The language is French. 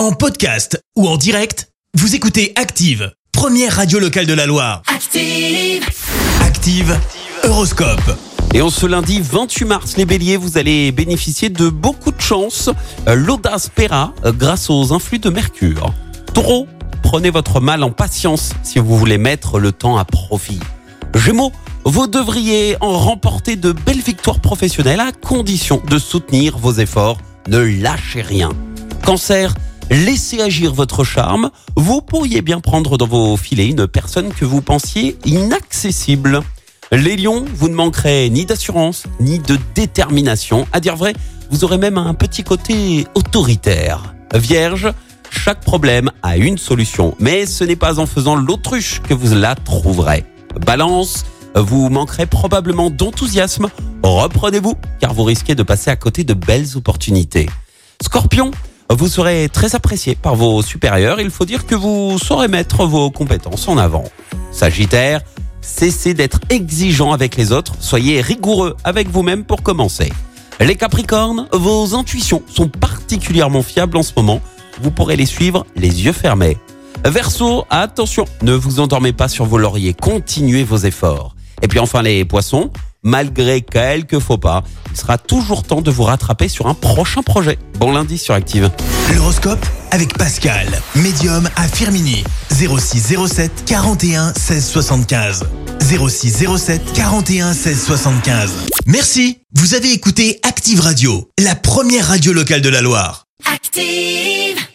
En podcast ou en direct, vous écoutez Active, première radio locale de la Loire. Active. Active, Horoscope. Et en ce lundi 28 mars, les béliers, vous allez bénéficier de beaucoup de chance. Euh, L'audace paiera euh, grâce aux influx de Mercure. Taureau, prenez votre mal en patience si vous voulez mettre le temps à profit. Gémeaux, vous devriez en remporter de belles victoires professionnelles à condition de soutenir vos efforts. Ne lâchez rien. Cancer, laissez agir votre charme. Vous pourriez bien prendre dans vos filets une personne que vous pensiez inaccessible. Les lions, vous ne manquerez ni d'assurance, ni de détermination. À dire vrai, vous aurez même un petit côté autoritaire. Vierge, chaque problème a une solution, mais ce n'est pas en faisant l'autruche que vous la trouverez. Balance, vous manquerez probablement d'enthousiasme. Reprenez-vous, car vous risquez de passer à côté de belles opportunités. Scorpion, vous serez très apprécié par vos supérieurs. Il faut dire que vous saurez mettre vos compétences en avant. Sagittaire, cessez d'être exigeant avec les autres. Soyez rigoureux avec vous-même pour commencer. Les Capricornes, vos intuitions sont particulièrement fiables en ce moment. Vous pourrez les suivre les yeux fermés. Verseau, attention, ne vous endormez pas sur vos lauriers. Continuez vos efforts. Et puis enfin les Poissons, malgré quelques faux pas, il sera toujours temps de vous rattraper sur un prochain projet. Bon lundi sur Active. L'horoscope avec Pascal, médium à Firmini. 06 07 41 16 75. 06 07 41 16 75. Merci, vous avez écouté Active Radio, la première radio locale de la Loire. Active.